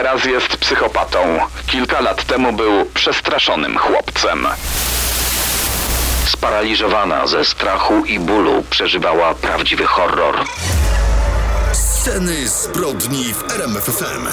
Teraz jest psychopatą. Kilka lat temu był przestraszonym chłopcem. Sparaliżowana ze strachu i bólu przeżywała prawdziwy horror. Sceny zbrodni w RMFFM.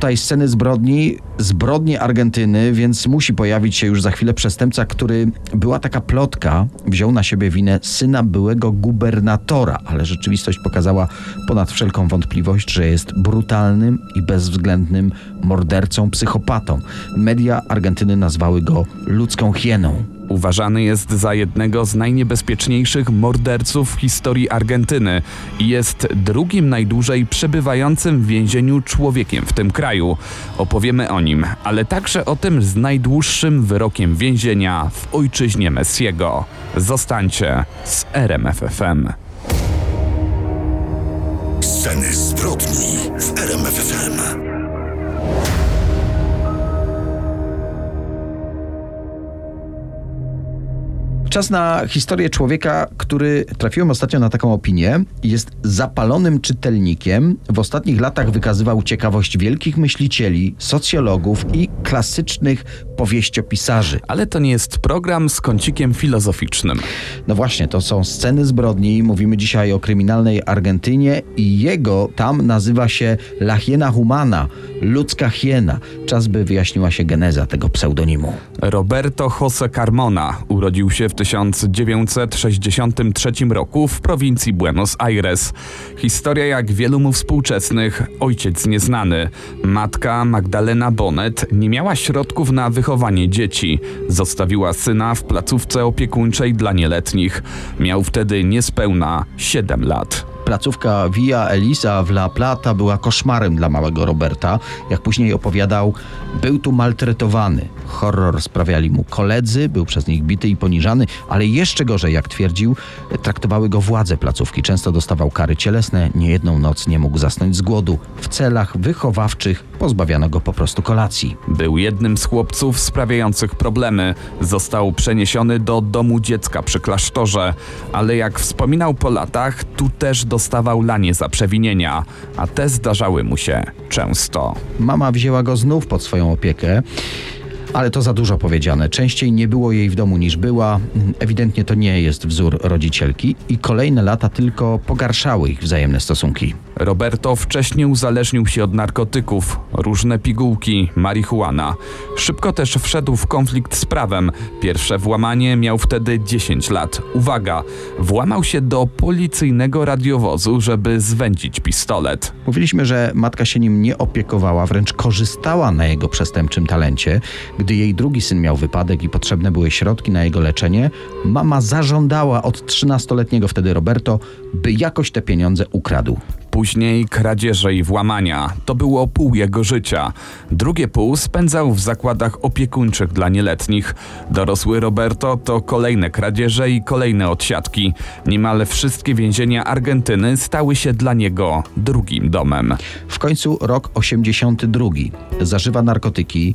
Tutaj sceny zbrodni, zbrodnie Argentyny, więc musi pojawić się już za chwilę przestępca, który była taka plotka, wziął na siebie winę syna byłego gubernatora, ale rzeczywistość pokazała ponad wszelką wątpliwość, że jest brutalnym i bezwzględnym mordercą, psychopatą. Media Argentyny nazwały go ludzką hieną. Uważany jest za jednego z najniebezpieczniejszych morderców w historii Argentyny i jest drugim najdłużej przebywającym w więzieniu człowiekiem w tym kraju. Opowiemy o nim, ale także o tym z najdłuższym wyrokiem więzienia w ojczyźnie Messiego. Zostańcie z RMFFM. Sceny zbrodni w RMFFM. Czas na historię człowieka, który trafiłem ostatnio na taką opinię. Jest zapalonym czytelnikiem. W ostatnich latach wykazywał ciekawość wielkich myślicieli, socjologów i klasycznych powieściopisarzy. Ale to nie jest program z kącikiem filozoficznym. No właśnie, to są sceny zbrodni. Mówimy dzisiaj o kryminalnej Argentynie i jego tam nazywa się La Hiena Humana, ludzka hiena. Czas by wyjaśniła się geneza tego pseudonimu. Roberto José Carmona urodził się w 1963 roku w prowincji Buenos Aires. Historia jak wielu mu współczesnych, ojciec nieznany. Matka Magdalena Bonet nie miała środków na wychowanie dzieci. Zostawiła syna w placówce opiekuńczej dla nieletnich. Miał wtedy niespełna 7 lat. Placówka Via Elisa w La Plata była koszmarem dla małego Roberta. Jak później opowiadał, był tu maltretowany. Horror sprawiali mu koledzy, był przez nich bity i poniżany, ale jeszcze gorzej, jak twierdził, traktowały go władze placówki. Często dostawał kary cielesne, niejedną noc nie mógł zasnąć z głodu. W celach wychowawczych pozbawiano go po prostu kolacji. Był jednym z chłopców sprawiających problemy. Został przeniesiony do domu dziecka przy klasztorze, ale jak wspominał po latach, tu też dostawał lanie za przewinienia, a te zdarzały mu się często. Mama wzięła go znów pod swoją opiekę. Ale to za dużo powiedziane. Częściej nie było jej w domu niż była. Ewidentnie to nie jest wzór rodzicielki i kolejne lata tylko pogarszały ich wzajemne stosunki. Roberto wcześniej uzależnił się od narkotyków, różne pigułki, marihuana. Szybko też wszedł w konflikt z prawem. Pierwsze włamanie miał wtedy 10 lat. Uwaga, włamał się do policyjnego radiowozu, żeby zwędzić pistolet. Mówiliśmy, że matka się nim nie opiekowała, wręcz korzystała na jego przestępczym talencie. Gdy jej drugi syn miał wypadek i potrzebne były środki na jego leczenie, mama zażądała od 13-letniego wtedy Roberto, by jakoś te pieniądze ukradł. Później kradzieże i włamania. To było pół jego życia. Drugie pół spędzał w zakładach opiekuńczych dla nieletnich. Dorosły Roberto to kolejne kradzieże i kolejne odsiadki. Niemal wszystkie więzienia Argentyny stały się dla niego drugim domem. W końcu rok 82. Zażywa narkotyki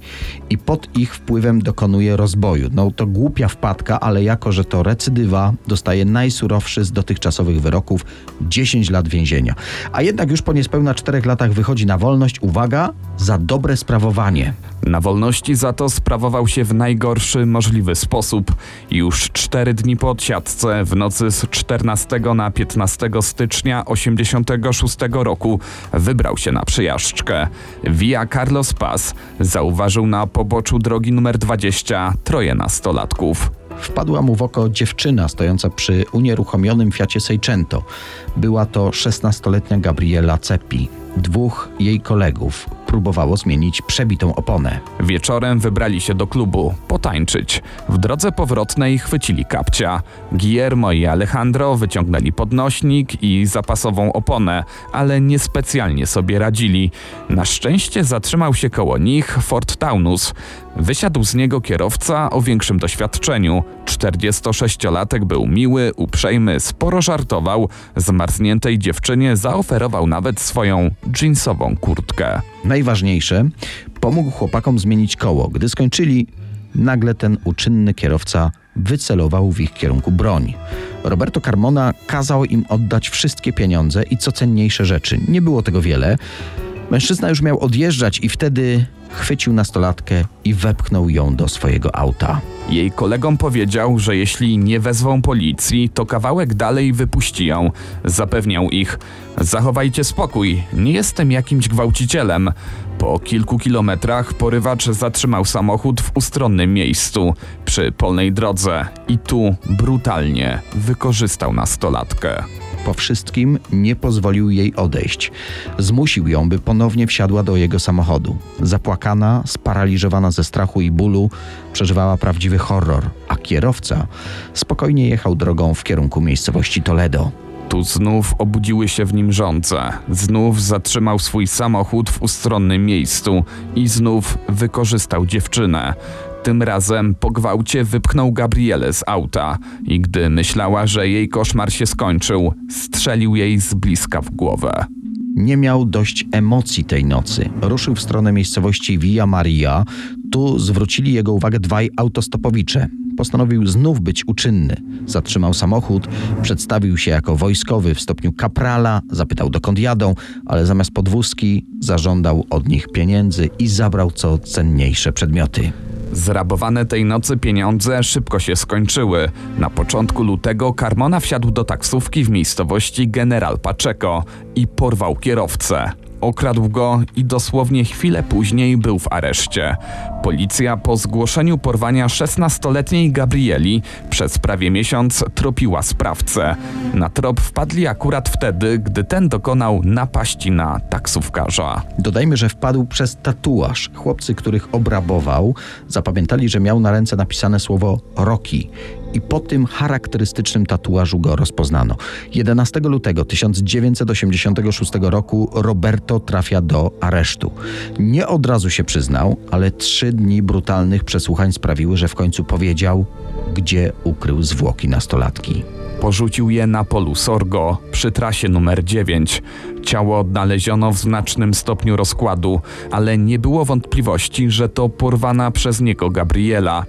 i pod ich wpływem dokonuje rozboju. No to głupia wpadka, ale jako, że to recydywa, dostaje najsurowszy z dotychczasowych wyroków 10 lat więzienia a jednak już po niespełna czterech latach wychodzi na wolność, uwaga, za dobre sprawowanie. Na wolności za to sprawował się w najgorszy możliwy sposób. Już cztery dni po odsiadce, w nocy z 14 na 15 stycznia 86 roku, wybrał się na przyjażdżkę. Via Carlos Paz zauważył na poboczu drogi numer 20 troje nastolatków. Wpadła mu w oko dziewczyna stojąca przy unieruchomionym Fiacie Seicento. Była to 16-letnia Gabriela Ceppi. Dwóch jej kolegów próbowało zmienić przebitą oponę. Wieczorem wybrali się do klubu potańczyć. W drodze powrotnej chwycili kapcia. Guillermo i Alejandro wyciągnęli podnośnik i zapasową oponę, ale niespecjalnie sobie radzili. Na szczęście zatrzymał się koło nich Ford Taunus. Wysiadł z niego kierowca o większym doświadczeniu. 46-latek był miły, uprzejmy, sporo żartował. Zmarzniętej dziewczynie zaoferował nawet swoją jeansową kurtkę. Najważniejsze, pomógł chłopakom zmienić koło. Gdy skończyli, nagle ten uczynny kierowca wycelował w ich kierunku broń. Roberto Carmona kazał im oddać wszystkie pieniądze i co cenniejsze rzeczy. Nie było tego wiele. Mężczyzna już miał odjeżdżać i wtedy chwycił nastolatkę i wepchnął ją do swojego auta. Jej kolegom powiedział, że jeśli nie wezwą policji, to kawałek dalej wypuści ją. Zapewniał ich: Zachowajcie spokój, nie jestem jakimś gwałcicielem. Po kilku kilometrach porywacz zatrzymał samochód w ustronnym miejscu, przy polnej drodze, i tu brutalnie wykorzystał nastolatkę. Po wszystkim nie pozwolił jej odejść. Zmusił ją, by ponownie wsiadła do jego samochodu. Zapłakana, sparaliżowana ze strachu i bólu, przeżywała prawdziwy horror, a kierowca spokojnie jechał drogą w kierunku miejscowości Toledo. Tu znów obudziły się w nim żądze. Znów zatrzymał swój samochód w ustronnym miejscu i znów wykorzystał dziewczynę. Tym razem po gwałcie wypchnął Gabrielę z auta i gdy myślała, że jej koszmar się skończył, strzelił jej z bliska w głowę. Nie miał dość emocji tej nocy. Ruszył w stronę miejscowości Villa Maria. Tu zwrócili jego uwagę dwaj autostopowicze. Postanowił znów być uczynny. Zatrzymał samochód, przedstawił się jako wojskowy w stopniu kaprala, zapytał dokąd jadą, ale zamiast podwózki zażądał od nich pieniędzy i zabrał co cenniejsze przedmioty. Zrabowane tej nocy pieniądze szybko się skończyły. Na początku lutego Carmona wsiadł do taksówki w miejscowości General Pacheco i porwał kierowcę. Okradł go i dosłownie chwilę później był w areszcie. Policja po zgłoszeniu porwania 16-letniej Gabrieli przez prawie miesiąc tropiła sprawcę. Na trop wpadli akurat wtedy, gdy ten dokonał napaści na taksówkarza. Dodajmy, że wpadł przez tatuaż. Chłopcy, których obrabował, zapamiętali, że miał na ręce napisane słowo Rocky i po tym charakterystycznym tatuażu go rozpoznano. 11 lutego 1986 roku Roberto trafia do aresztu. Nie od razu się przyznał, ale trzy dni brutalnych przesłuchań sprawiły, że w końcu powiedział, gdzie ukrył zwłoki nastolatki. Porzucił je na polu Sorgo przy trasie numer 9. Ciało odnaleziono w znacznym stopniu rozkładu, ale nie było wątpliwości, że to porwana przez niego Gabriela.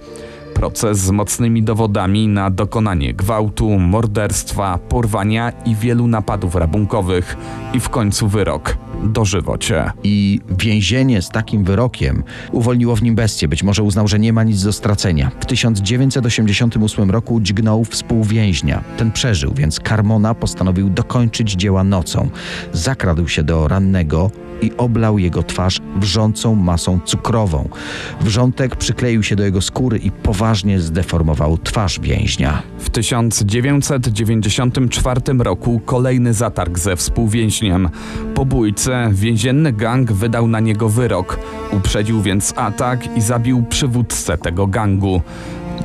Proces z mocnymi dowodami na dokonanie gwałtu, morderstwa, porwania i wielu napadów rabunkowych i w końcu wyrok dożywocie. I więzienie z takim wyrokiem uwolniło w nim bestię. Być może uznał, że nie ma nic do stracenia. W 1988 roku dźgnął współwięźnia. Ten przeżył, więc Carmona postanowił dokończyć dzieła nocą. Zakradł się do rannego i oblał jego twarz wrzącą masą cukrową. Wrzątek przykleił się do jego skóry i poważnie zdeformował twarz więźnia. W 1994 roku kolejny zatarg ze współwięźniem. Po bójce więzienny gang wydał na niego wyrok. Uprzedził więc atak i zabił przywódcę tego gangu.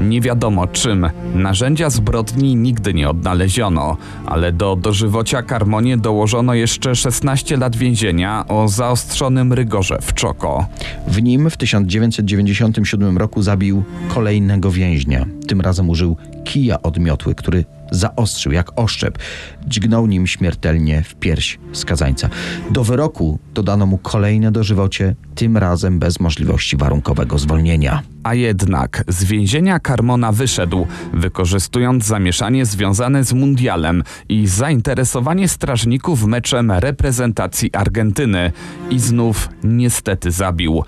Nie wiadomo czym. Narzędzia zbrodni nigdy nie odnaleziono, ale do dożywocia Karmonie dołożono jeszcze 16 lat więzienia o zaostrzonym rygorze w czoko. W nim w 1997 roku zabił kolejnego więźnia. Tym razem użył kija od miotły, który zaostrzył jak oszczep. Dźgnął nim śmiertelnie w pierś skazańca. Do wyroku dodano mu kolejne dożywocie, tym razem bez możliwości warunkowego zwolnienia. A jednak z więzienia Carmona wyszedł, wykorzystując zamieszanie związane z mundialem i zainteresowanie strażników meczem reprezentacji Argentyny i znów niestety zabił.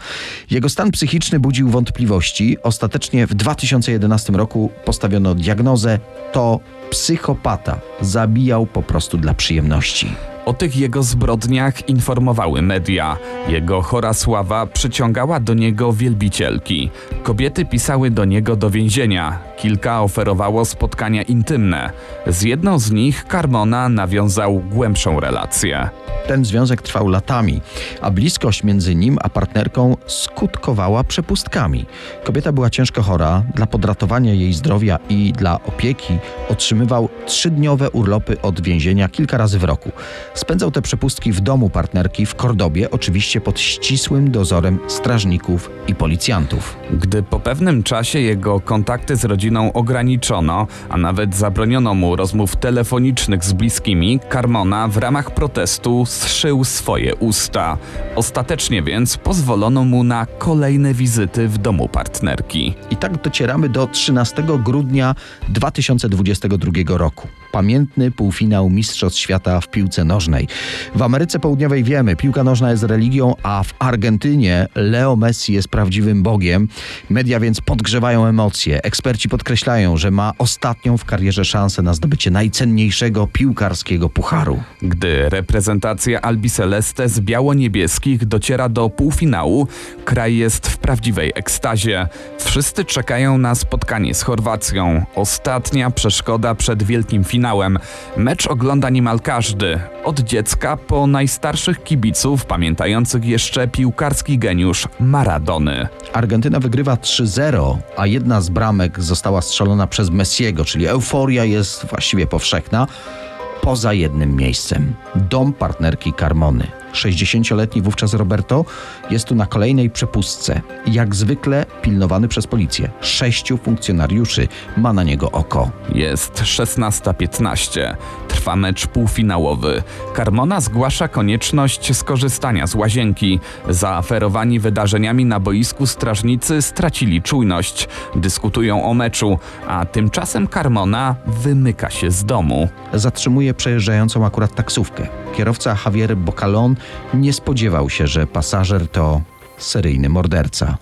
Jego stan psychiczny budził wątpliwości. Ostatecznie w 2011 roku postawiono diagnozę: to psychopata. Zabijał po prostu dla przyjemności. O tych jego zbrodniach informowały media. Jego chora sława przyciągała do niego wielbicielki. Kobiety pisały do niego do więzienia. Kilka oferowało spotkania intymne. Z jedną z nich Carmona nawiązał głębszą relację. Ten związek trwał latami, a bliskość między nim a partnerką skutkowała przepustkami. Kobieta była ciężko chora, dla podratowania jej zdrowia i dla opieki otrzymywał trzydniowe urlopy od więzienia kilka razy w roku. Spędzał te przepustki w domu partnerki w Kordobie, oczywiście pod ścisłym dozorem strażników i policjantów. Gdy po pewnym czasie jego kontakty z rodziną ograniczono, a nawet zabroniono mu rozmów telefonicznych z bliskimi, Carmona w ramach protestu zszył swoje usta. Ostatecznie więc pozwolono mu na kolejne wizyty w domu partnerki. I tak docieramy do 13 grudnia 2022 roku. Pamiętny półfinał Mistrzostw Świata w piłce nożnej. W Ameryce Południowej wiemy, piłka nożna jest religią, a w Argentynie Leo Messi jest prawdziwym bogiem. Media więc podgrzewają emocje. Eksperci podkreślają, że ma ostatnią w karierze szansę na zdobycie najcenniejszego piłkarskiego pucharu. Gdy reprezentacja Albiceleste z biało-niebieskich dociera do półfinału, kraj jest w prawdziwej ekstazie. Wszyscy czekają na spotkanie z Chorwacją. Ostatnia przeszkoda przed wielkim finałem. Mecz ogląda niemal każdy, od dziecka po najstarszych kibiców pamiętających jeszcze piłkarski geniusz Maradony. Argentyna wygrywa 3-0, a jedna z bramek została strzelona przez Messiego, czyli euforia jest właściwie powszechna. Poza jednym miejscem dom partnerki Carmony. 60-letni wówczas Roberto jest tu na kolejnej przepustce. Jak zwykle pilnowany przez policję. Sześciu funkcjonariuszy ma na niego oko. Jest 16.15. Trwa mecz półfinałowy. Carmona zgłasza konieczność skorzystania z łazienki. Zaaferowani wydarzeniami na boisku strażnicy stracili czujność. Dyskutują o meczu, a tymczasem Carmona wymyka się z domu. Zatrzymuje przejeżdżającą akurat taksówkę. Kierowca Javier Bocalon nie spodziewał się, że pasażer to seryjny morderca.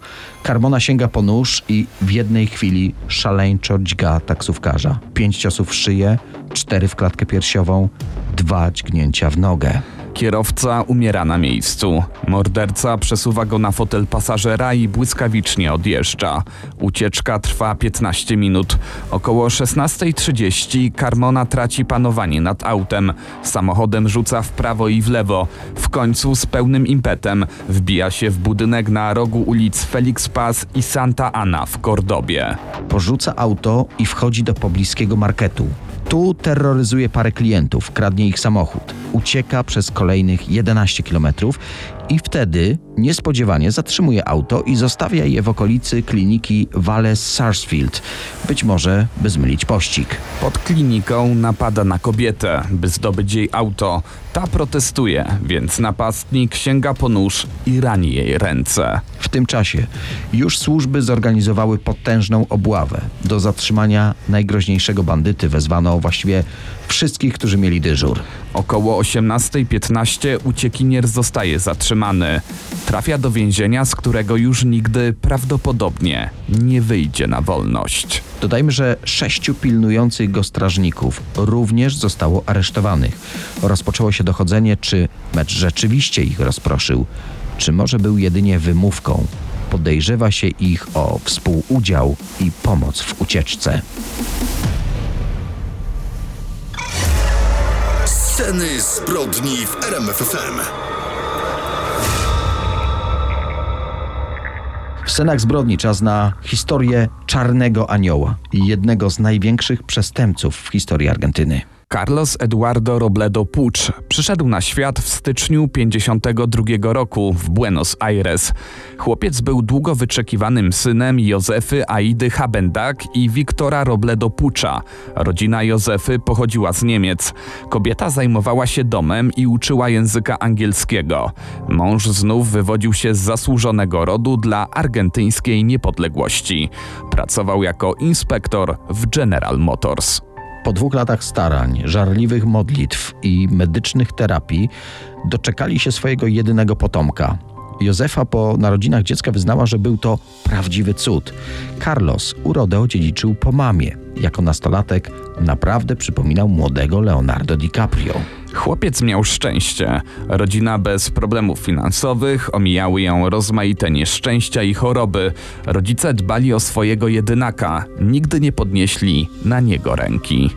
Carmona sięga po nóż i w jednej chwili szaleńczo dźga taksówkarza. Pięć ciosów w szyję, cztery w klatkę piersiową, dwa dźgnięcia w nogę. Kierowca umiera na miejscu. Morderca przesuwa go na fotel pasażera i błyskawicznie odjeżdża. Ucieczka trwa 15 minut. Około 16.30 Carmona traci panowanie nad autem. Samochodem rzuca w prawo i w lewo. W końcu z pełnym impetem wbija się w budynek na rogu ulic Felix Paz i Santa Ana w Kordobie. Porzuca auto i wchodzi do pobliskiego marketu. Tu terroryzuje parę klientów, kradnie ich samochód, ucieka przez kolejnych 11 kilometrów i wtedy niespodziewanie zatrzymuje auto i zostawia je w okolicy kliniki Valles Sarsfield, być może by zmylić pościg. Pod kliniką napada na kobietę, by zdobyć jej auto. Ta protestuje, więc napastnik sięga po nóż i rani jej ręce. W tym czasie już służby zorganizowały potężną obławę. Do zatrzymania najgroźniejszego bandyty wezwano właściwie wszystkich, którzy mieli dyżur. Około 18.15 uciekinier zostaje zatrzymany. Trafia do więzienia, z którego już nigdy prawdopodobnie nie wyjdzie na wolność. Dodajmy, że sześciu pilnujących go strażników również zostało aresztowanych. Rozpoczęło się dochodzenie, czy mecz rzeczywiście ich rozproszył, czy może był jedynie wymówką. Podejrzewa się ich o współudział i pomoc w ucieczce. Sceny zbrodni w RMFFM. W scenach zbrodni czas na historię Czarnego Anioła, jednego z największych przestępców w historii Argentyny. Carlos Eduardo Robledo Pucz przyszedł na świat w styczniu 52 roku w Buenos Aires. Chłopiec był długo wyczekiwanym synem Józefy Aidy Habendak i Wiktora Robledo Pucza. Rodzina Józefy pochodziła z Niemiec. Kobieta zajmowała się domem i uczyła języka angielskiego. Mąż znów wywodził się z zasłużonego rodu dla argentyńskiej niepodległości. Pracował jako inspektor w General Motors. Po dwóch latach starań, żarliwych modlitw i medycznych terapii doczekali się swojego jedynego potomka. Józefa po narodzinach dziecka wyznała, że był to prawdziwy cud. Carlos urodę odziedziczył po mamie. Jako nastolatek naprawdę przypominał młodego Leonardo DiCaprio. Chłopiec miał szczęście. Rodzina bez problemów finansowych, omijały ją rozmaite nieszczęścia i choroby. Rodzice dbali o swojego jedynaka, nigdy nie podnieśli na niego ręki.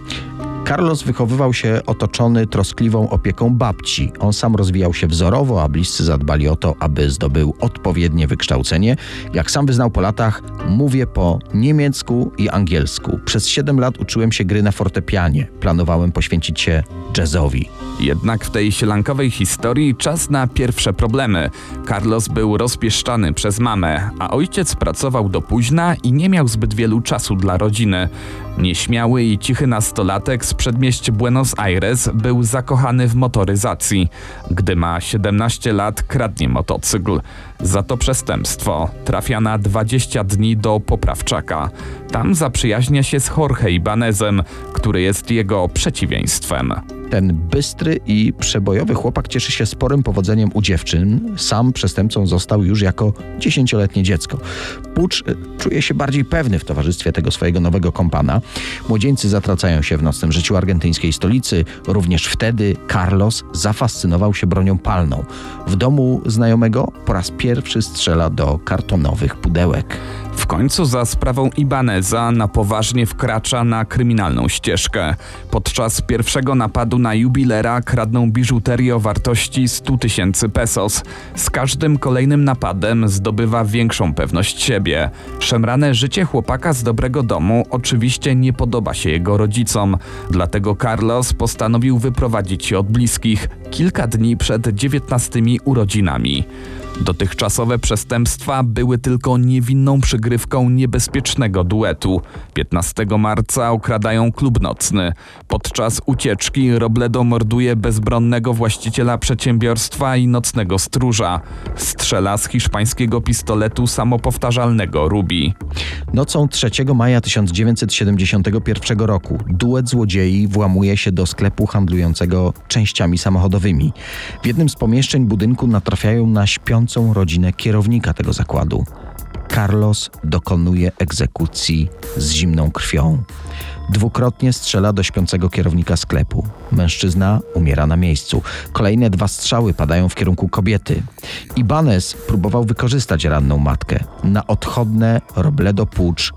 Carlos wychowywał się otoczony troskliwą opieką babci. On sam rozwijał się wzorowo, a bliscy zadbali o to, aby zdobył odpowiednie wykształcenie. Jak sam wyznał po latach, mówię po niemiecku i angielsku. Przez 7 lat uczyłem się gry na fortepianie. Planowałem poświęcić się jazzowi. Jednak w tej sielankowej historii czas na pierwsze problemy. Carlos był rozpieszczany przez mamę, a ojciec pracował do późna i nie miał zbyt wielu czasu dla rodziny. Nieśmiały i cichy nastolatek z przedmieść Buenos Aires był zakochany w motoryzacji. Gdy ma 17 lat, kradnie motocykl. Za to przestępstwo trafia na 20 dni do poprawczaka. Tam zaprzyjaźnia się z Jorge Ibanezem, który jest jego przeciwieństwem. Ten bystry i przebojowy chłopak cieszy się sporym powodzeniem u dziewczyn. Sam przestępcą został już jako dziesięcioletnie dziecko. Pucz e, czuje się bardziej pewny w towarzystwie tego swojego nowego kompana. Młodzieńcy zatracają się w nocnym życiu argentyńskiej stolicy. Również wtedy Carlos zafascynował się bronią palną. W domu znajomego po raz pierwszy strzela do kartonowych pudełek. W końcu za sprawą Ibaneza na poważnie wkracza na kryminalną ścieżkę. Podczas pierwszego napadu na jubilera kradną biżuterię o wartości 100 tysięcy pesos. Z każdym kolejnym napadem zdobywa większą pewność siebie. Szemrane życie chłopaka z dobrego domu oczywiście nie podoba się jego rodzicom. Dlatego Carlos postanowił wyprowadzić się od bliskich kilka dni przed 19 urodzinami. Dotychczasowe przestępstwa były tylko niewinną przygrywką niebezpiecznego duetu. 15 marca okradają klub nocny. Podczas ucieczki Robledo morduje bezbronnego właściciela przedsiębiorstwa i nocnego stróża. Strzela z hiszpańskiego pistoletu samopowtarzalnego Rubi. Nocą 3 maja 1971 roku duet złodziei włamuje się do sklepu handlującego częściami samochodowymi. W jednym z pomieszczeń budynku natrafiają na śpiącą rodzinę kierownika tego zakładu. Carlos dokonuje egzekucji z zimną krwią. Dwukrotnie strzela do śpiącego kierownika sklepu. Mężczyzna umiera na miejscu. Kolejne dwa strzały padają w kierunku kobiety. Ibanez próbował wykorzystać ranną matkę. Na odchodne Robledo Pucz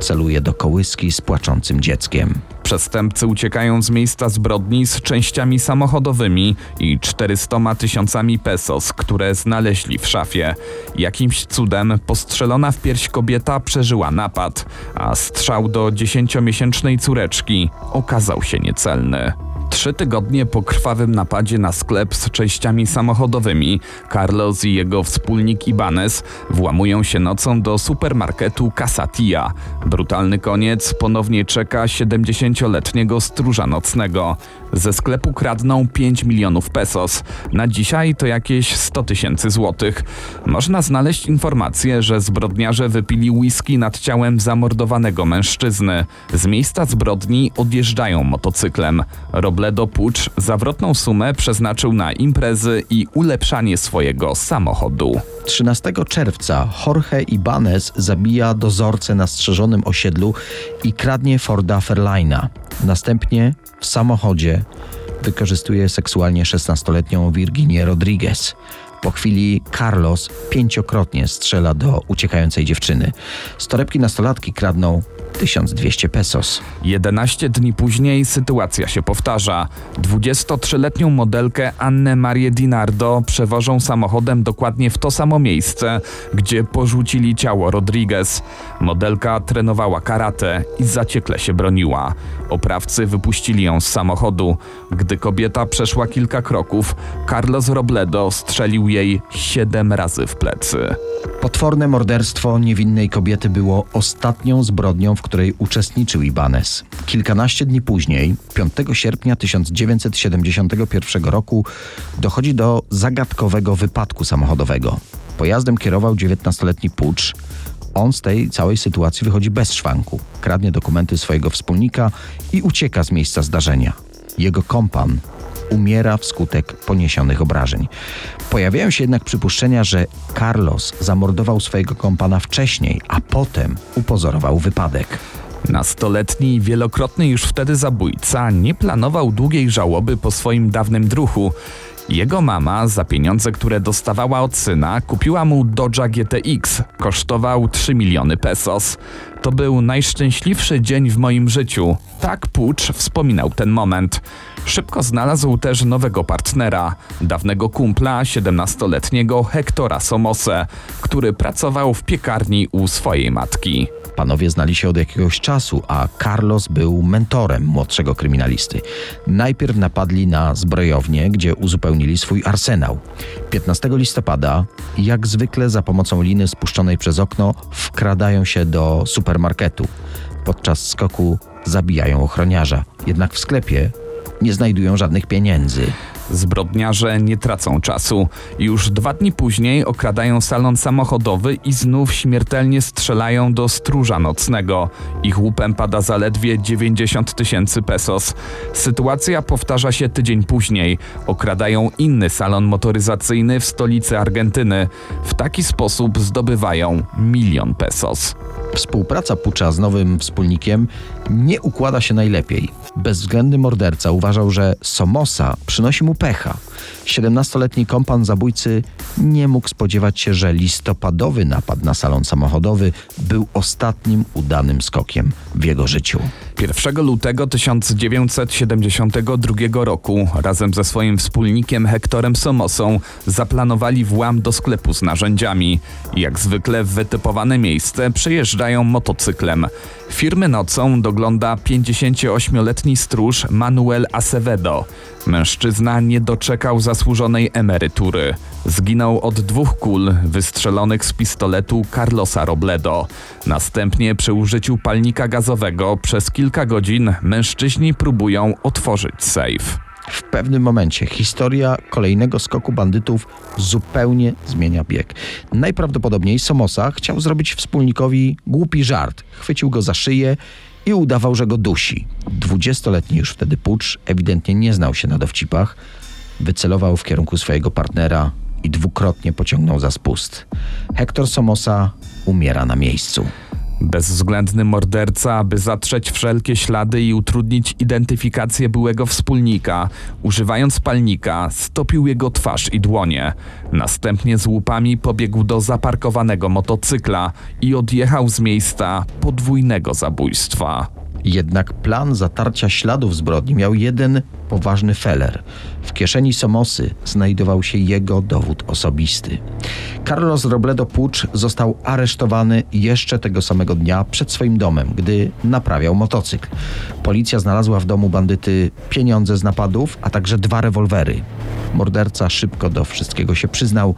celuje do kołyski z płaczącym dzieckiem. Przestępcy uciekają z miejsca zbrodni z częściami samochodowymi i 400 tysiącami pesos, które znaleźli w szafie. Jakimś cudem postrzelona w pierś kobieta przeżyła napad, a strzał do dziesięciomiesięcznej córeczki okazał się niecelny. Trzy tygodnie po krwawym napadzie na sklep z częściami samochodowymi, Carlos i jego wspólnik Ibanez włamują się nocą do supermarketu Casatia. Brutalny koniec ponownie czeka 70-letniego stróża nocnego. Ze sklepu kradną 5 milionów pesos. Na dzisiaj to jakieś 100 tysięcy złotych. Można znaleźć informację, że zbrodniarze wypili whisky nad ciałem zamordowanego mężczyzny. Z miejsca zbrodni odjeżdżają motocyklem. Robledo Pucz zawrotną sumę przeznaczył na imprezy i ulepszanie swojego samochodu. 13 czerwca Jorge Ibanez zabija dozorcę na strzeżonym osiedlu i kradnie Forda Fairline'a. Następnie w samochodzie wykorzystuje seksualnie 16-letnią Virginię Rodriguez. Po chwili Carlos pięciokrotnie strzela do uciekającej dziewczyny. Z torebki nastolatki kradną 1200 pesos. 11 dni później sytuacja się powtarza. 23-letnią modelkę Annę Marię Dinardo przewożą samochodem dokładnie w to samo miejsce, gdzie porzucili ciało Rodriguez. Modelka trenowała karate i zaciekle się broniła. Oprawcy wypuścili ją z samochodu. Gdy kobieta przeszła kilka kroków, Carlos Robledo strzelił jej 7 razy w plecy. Potworne morderstwo niewinnej kobiety było ostatnią zbrodnią, w której uczestniczył Ibanez. Kilkanaście dni później, 5 sierpnia 1971 roku, dochodzi do zagadkowego wypadku samochodowego. Pojazdem kierował 19-letni Pucz. On z tej całej sytuacji wychodzi bez szwanku. Kradnie dokumenty swojego wspólnika i ucieka z miejsca zdarzenia. Jego kompan umiera wskutek poniesionych obrażeń. Pojawiają się jednak przypuszczenia, że Carlos zamordował swojego kompana wcześniej, a potem upozorował wypadek. Nastoletni, wielokrotny już wtedy zabójca nie planował długiej żałoby po swoim dawnym druhu. Jego mama za pieniądze, które dostawała od syna, kupiła mu Dodge'a GTX. Kosztował 3 miliony pesos. To był najszczęśliwszy dzień w moim życiu. Tak Pucz wspominał ten moment. Szybko znalazł też nowego partnera, dawnego kumpla, 17-letniego Hektora Somose, który pracował w piekarni u swojej matki. Panowie znali się od jakiegoś czasu, a Carlos był mentorem młodszego kryminalisty. Najpierw napadli na zbrojownię, gdzie uzupełnili swój arsenał. 15 listopada, jak zwykle za pomocą liny spuszczonej przez okno, wkradają się do supermarketu. Podczas skoku zabijają ochroniarza. Jednak w sklepie nie znajdują żadnych pieniędzy. Zbrodniarze nie tracą czasu. Już dwa dni później okradają salon samochodowy i znów śmiertelnie strzelają do stróża nocnego. Ich łupem pada zaledwie 90 tysięcy pesos. Sytuacja powtarza się tydzień później. Okradają inny salon motoryzacyjny w stolicy Argentyny. W taki sposób zdobywają milion pesos. Współpraca Pucza z nowym wspólnikiem nie układa się najlepiej. Bezwzględny morderca uważał, że Somosa przynosi mu pecha. 17-letni kompan zabójcy nie mógł spodziewać się, że listopadowy napad na salon samochodowy był ostatnim udanym skokiem w jego życiu. 1 lutego 1972 roku razem ze swoim wspólnikiem Hektorem Somosą zaplanowali włam do sklepu z narzędziami. Jak zwykle w wytypowane miejsce przejeżdżają motocyklem. Firmy nocą dogląda 58-letni stróż Manuel Acevedo. Mężczyzna nie doczekał zasłużonej emerytury. Zginął od dwóch kul wystrzelonych z pistoletu Carlosa Robledo. Następnie przy użyciu palnika gazowego przez kilka godzin mężczyźni próbują otworzyć sejf. W pewnym momencie historia kolejnego skoku bandytów zupełnie zmienia bieg. Najprawdopodobniej Somosa chciał zrobić wspólnikowi głupi żart. Chwycił go za szyję i udawał, że go dusi. Dwudziestoletni już wtedy Pucz ewidentnie nie znał się na dowcipach. Wycelował w kierunku swojego partnera i dwukrotnie pociągnął za spust. Hector Somosa umiera na miejscu. Bezwzględny morderca, aby zatrzeć wszelkie ślady i utrudnić identyfikację byłego wspólnika, używając palnika, stopił jego twarz i dłonie. Następnie z łupami pobiegł do zaparkowanego motocykla i odjechał z miejsca podwójnego zabójstwa. Jednak plan zatarcia śladów zbrodni miał jeden poważny feler. W kieszeni Somosy znajdował się jego dowód osobisty. Carlos Robledo Pucz został aresztowany jeszcze tego samego dnia przed swoim domem, gdy naprawiał motocykl. Policja znalazła w domu bandyty pieniądze z napadów, a także dwa rewolwery. Morderca szybko do wszystkiego się przyznał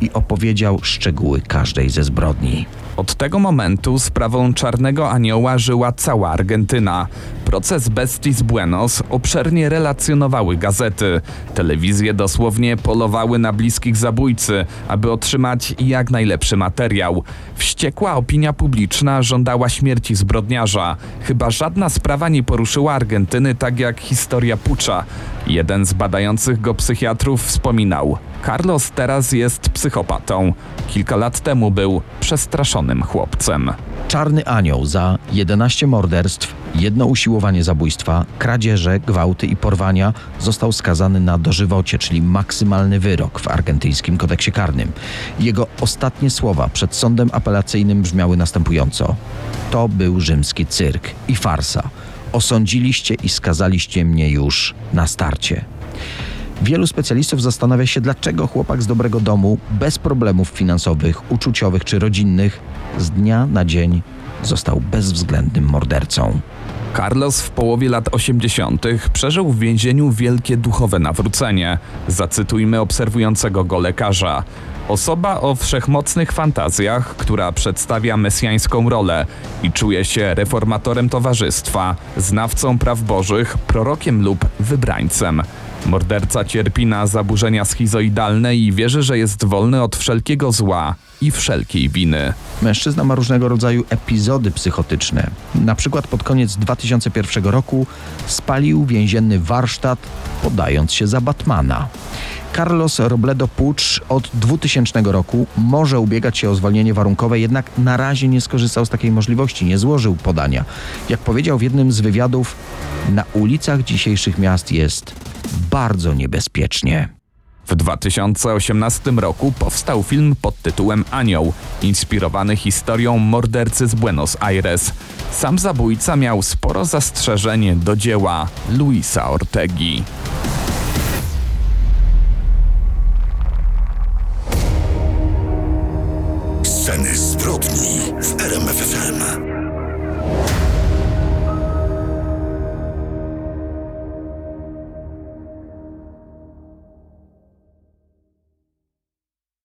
i opowiedział szczegóły każdej ze zbrodni. Od tego momentu sprawą Czarnego Anioła żyła cała Argentyna. Proces bestii z Buenos obszernie relacjonowały gazety. Telewizje dosłownie polowały na bliskich zabójcy, aby otrzymać jak najlepszy materiał. Wściekła opinia publiczna żądała śmierci zbrodniarza. Chyba żadna sprawa nie poruszyła Argentyny tak jak historia Pucza. Jeden z badających go psychiatrów wspominał: Carlos teraz jest psychopatą. Kilka lat temu był przestraszonym chłopcem. Czarny Anioł za 11 morderstw, jedno usiłowanie zabójstwa, kradzieże, gwałty i porwania został skazany na dożywocie, czyli maksymalny wyrok w argentyńskim kodeksie karnym. Jego ostatnie słowa przed sądem apelacyjnym brzmiały następująco: To był rzymski cyrk i farsa. Osądziliście i skazaliście mnie już na starcie. Wielu specjalistów zastanawia się, dlaczego chłopak z dobrego domu, bez problemów finansowych, uczuciowych czy rodzinnych, z dnia na dzień został bezwzględnym mordercą. Carlos w połowie lat 80. przeżył w więzieniu wielkie duchowe nawrócenie. Zacytujmy obserwującego go lekarza. Osoba o wszechmocnych fantazjach, która przedstawia mesjańską rolę i czuje się reformatorem towarzystwa, znawcą praw bożych, prorokiem lub wybrańcem. Morderca cierpi na zaburzenia schizoidalne i wierzy, że jest wolny od wszelkiego zła i wszelkiej winy. Mężczyzna ma różnego rodzaju epizody psychotyczne. Na przykład pod koniec 2001 roku spalił więzienny warsztat, podając się za Batmana. Carlos Robledo Pucz od 2000 roku może ubiegać się o zwolnienie warunkowe, jednak na razie nie skorzystał z takiej możliwości, nie złożył podania. Jak powiedział w jednym z wywiadów, na ulicach dzisiejszych miast jest bardzo niebezpiecznie. W 2018 roku powstał film pod tytułem Anioł, inspirowany historią mordercy z Buenos Aires. Sam zabójca miał sporo zastrzeżeń do dzieła Luisa Ortegi. Sceny zbrodni w RMFFM.